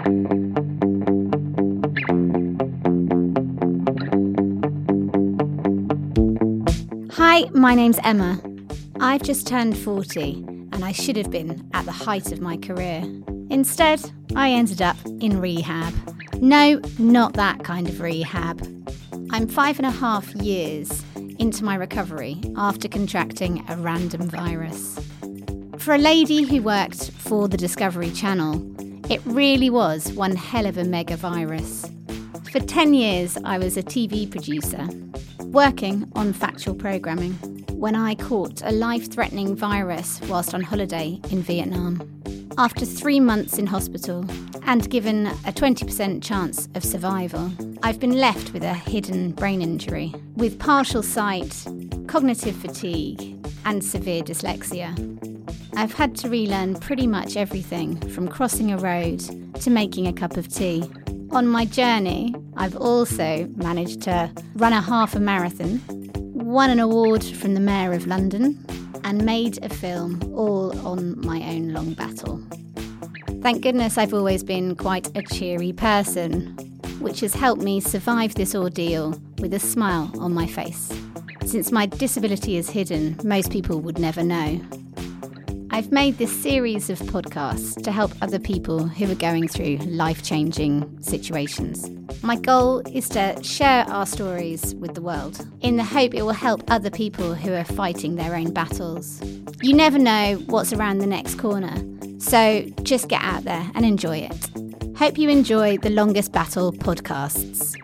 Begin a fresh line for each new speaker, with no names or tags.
Hi, my name's Emma. I've just turned 40 and I should have been at the height of my career. Instead, I ended up in rehab. No, not that kind of rehab. I'm five and a half years into my recovery after contracting a random virus. For a lady who worked for the Discovery Channel, it really was one hell of a mega virus. For 10 years, I was a TV producer, working on factual programming, when I caught a life threatening virus whilst on holiday in Vietnam. After three months in hospital and given a 20% chance of survival, I've been left with a hidden brain injury, with partial sight, cognitive fatigue, and severe dyslexia. I've had to relearn pretty much everything from crossing a road to making a cup of tea. On my journey, I've also managed to run a half a marathon, won an award from the Mayor of London, and made a film all on my own long battle. Thank goodness I've always been quite a cheery person, which has helped me survive this ordeal with a smile on my face. Since my disability is hidden, most people would never know. I've made this series of podcasts to help other people who are going through life changing situations. My goal is to share our stories with the world in the hope it will help other people who are fighting their own battles. You never know what's around the next corner, so just get out there and enjoy it. Hope you enjoy the Longest Battle podcasts.